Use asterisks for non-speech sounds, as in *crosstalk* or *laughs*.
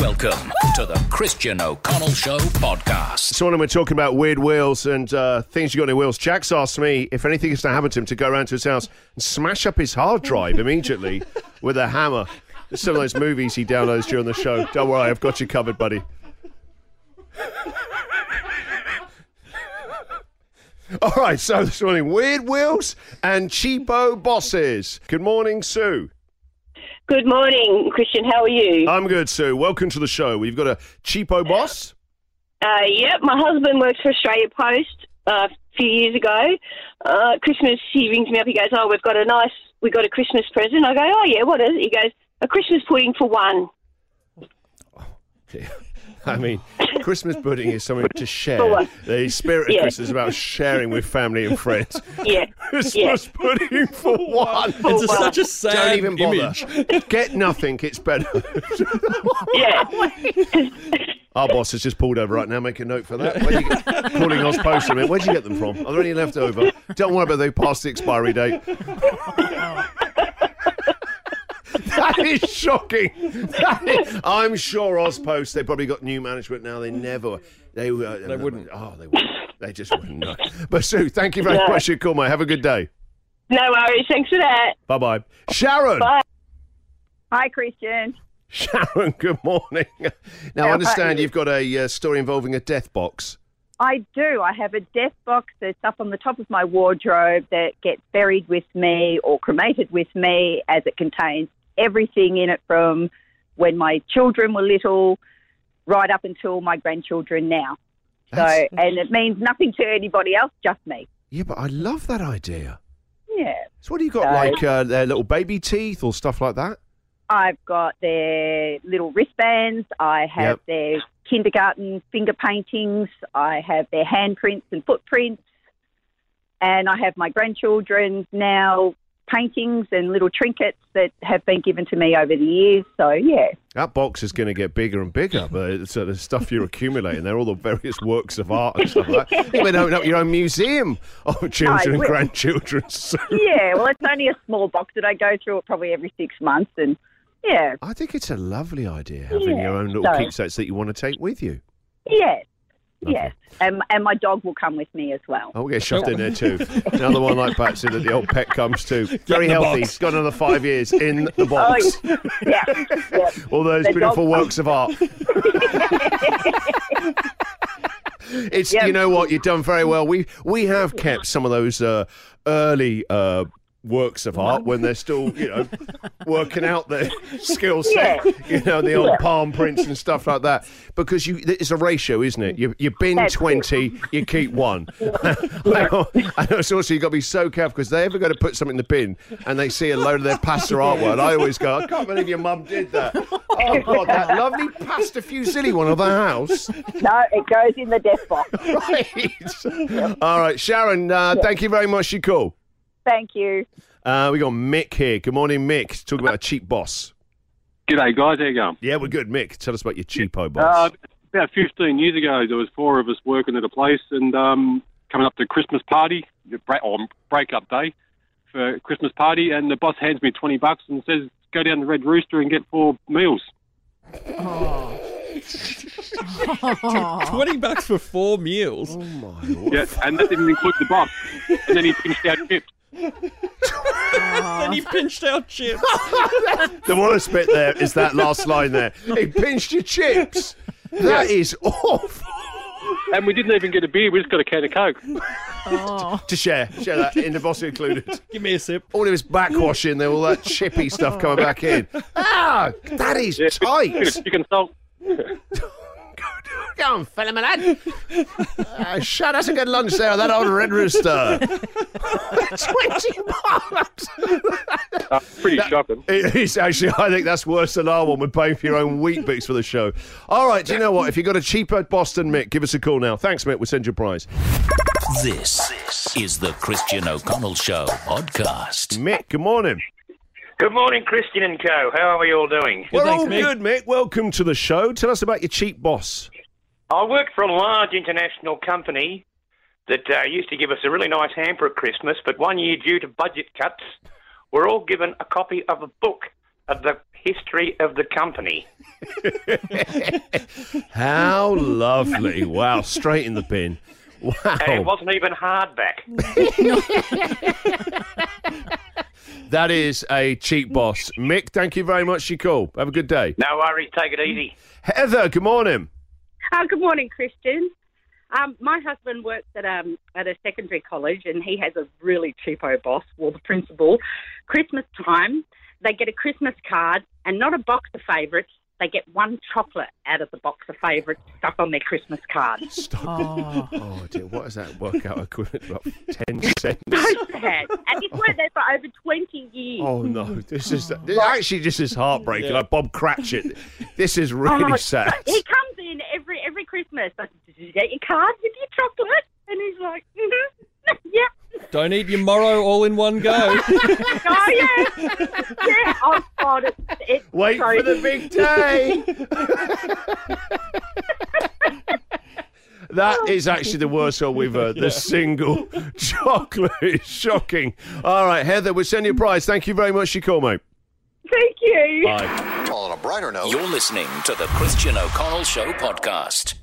Welcome to the Christian O'Connell Show podcast. So when we're talking about weird wheels and uh, things you got in your wheels, Jack's asked me if anything is to happen to him to go around to his house and smash up his hard drive immediately *laughs* with a hammer. It's some of those movies he downloads during the show. Don't worry, I've got you covered, buddy. All right, so this morning, weird wheels and cheapo bosses. Good morning, Sue. Good morning, Christian. How are you? I'm good, Sue. Welcome to the show. We've got a cheapo boss. Uh, yep, my husband works for Australia Post uh, a few years ago. Uh, Christmas, he rings me up. He goes, "Oh, we've got a nice, we got a Christmas present." I go, "Oh yeah, what is it?" He goes, "A Christmas pudding for one." *laughs* I mean, Christmas pudding is something to *laughs* share. The spirit of Yeah. Christmas is about sharing with family and friends. *laughs* Yeah, Christmas pudding for *laughs* one. For It's a, such a sad Don't even bother. image. *laughs* Get nothing. It's better. *laughs* yeah. Our boss has just pulled over right now. Make a note for that. Where do you get, calling us post a minute. Where'd you get them from? Are there any left over? Don't worry about they past the expiry date. that is shocking. That is- I'm sure Aus Post. They probably got new management now. They never. They, uh, they wouldn't. Oh, they wouldn't. They just wouldn't. No. *laughs* But Sue, thank you very No. much for your call, mate. Have a good day. No worries. Thanks for that. Bye bye. Sharon. Bye. Hi, Christian. *laughs* Sharon. Good morning. Now I understand you? you've got a uh, story involving a death box. I do. I have a death box that's up on the top of my wardrobe that gets buried with me or cremated with me as it contains everything in it from when my children were little right up until my grandchildren now. So, and it means nothing to anybody else, just me. Yeah, but I love that idea. Yeah. So what do you got, like uh, their little baby teeth or stuff like that? I've got their little wristbands. I have Yep. their kindergarten finger paintings. I have their handprints and footprints. And I have my grandchildren's now paintings and little trinkets that have been given to me over the years. So, yeah. That box is going to get bigger and bigger, but it's uh, the stuff you're accumulating. They're all the various works of art and stuff like that. You might open up your own museum of *laughs* children and grandchildren. *laughs* So Yeah, well, it's only a small box that I go through it probably every six months. And, yeah, I think it's a lovely idea having Yeah, your own little so- keepsakes that you want to take with you. yes, Lovely. yes. And, and my dog will come with me as well. I'll get shoved in there too. *laughs* Another one like Patsy that the old pet comes to. Very healthy. box. He's got another five years in *laughs* the Oh, box. yeah. *laughs* yeah. All those The beautiful dog- works of art. it's Yeah. you know what you've done very well. We we have kept some of those uh, early uh, works of art when they're still you know *laughs* working out their *laughs* skill set. You know the old palm prints and stuff like that because you it's a ratio, isn't it? You you bin That's it. twenty, you keep one. *laughs* I know, I know it's also you've got to be so careful because they ever go to put something in the bin and they see a load of their pasta artwork. I always go, I can't believe your mum did that. Oh God, that lovely pasta fusilli one of the house. No, it goes in the death box. Right. All right, Sharon. Uh, Thank you very much. for your call. Thank you. Uh, we got Mick here. Good morning, Mick. Talk about a cheap boss. G'day, guys. How you going? Yeah, we're good, Mick. Tell us about your cheapo Uh, boss. about 15 years ago, there was four of us working at a place and um, coming up to Christmas party, or break-up day for Christmas party, and the boss hands me 20 bucks and says, go down to Red Rooster and get four meals. *laughs* Twenty bucks for four meals. oh my lord. Yeah, and that didn't include the box. And then he pinched out chips. Then he pinched out chips. *laughs* The worst bit there is that last line there. He pinched your chips. That is awful. And we didn't even get a beer, we just got a can of Coke. To share, share that in the boss included. Give me a sip. All of his backwashing there, all that chippy stuff coming back in. Ah, that is Yeah, tight. You can chicken salt. *laughs* Go on, fella, my lad. *laughs* Uh, shut us a good lunch there, that old Red Rooster. *laughs* 20 bucks. Uh, pretty shocking. *laughs* It is actually, I think that's worse than our one with paying for your own Weet-Bix for the show. All right, do you know what? If you've got a cheaper Boston Mick, give us a call now. Thanks, Mick. We'll send you a prize. This is the Christian O'Connell Show podcast. Mick, good morning. Good morning, Christian and Co. How are we all doing? We're thanks, all Mick. good, Mick. Welcome to the show. Tell us about your cheap boss. I work for a large international company that uh, used to give us a really nice hamper at Christmas, but one year, due to budget cuts, we're all given a copy of a book of the history of the company. *laughs* How lovely! Wow, straight in the bin. And it wasn't even hardback. *laughs* that is a cheap boss. Mick, thank you very much for your call. Have a good day. No worries, take it easy. Heather, good morning. Oh, good morning, Christian. Um, my husband works at um, at a secondary college, and he has a really cheapo boss. Well, the principal. Christmas time, they get a Christmas card and not a box of favourites. They get one chocolate out of the box of favourites stuck on their Christmas card. Stop. Oh. dear, what does that work out equivalent to? About ten *laughs* cents. So sad. And he's worked there for over 20 years. Oh no, this is this actually just is heartbreaking. Like Bob Cratchit, this is really Oh, sad. He comes in every every Christmas. I said, Did you get your card with your chocolate? And he's like, mm-hmm. *laughs* yeah. Don't eat your morrow all in one go. *laughs* Oh, yeah. yeah. Oh, God. It's, it's Wait so for the big day. *laughs* That is actually the worst one we've heard. The single chocolate is shocking. All right, Heather, we'll send you a prize. Thank you very much for your call, mate. Thank you. Bye. On a brighter note, you're listening to the Christian O'Connell Show podcast.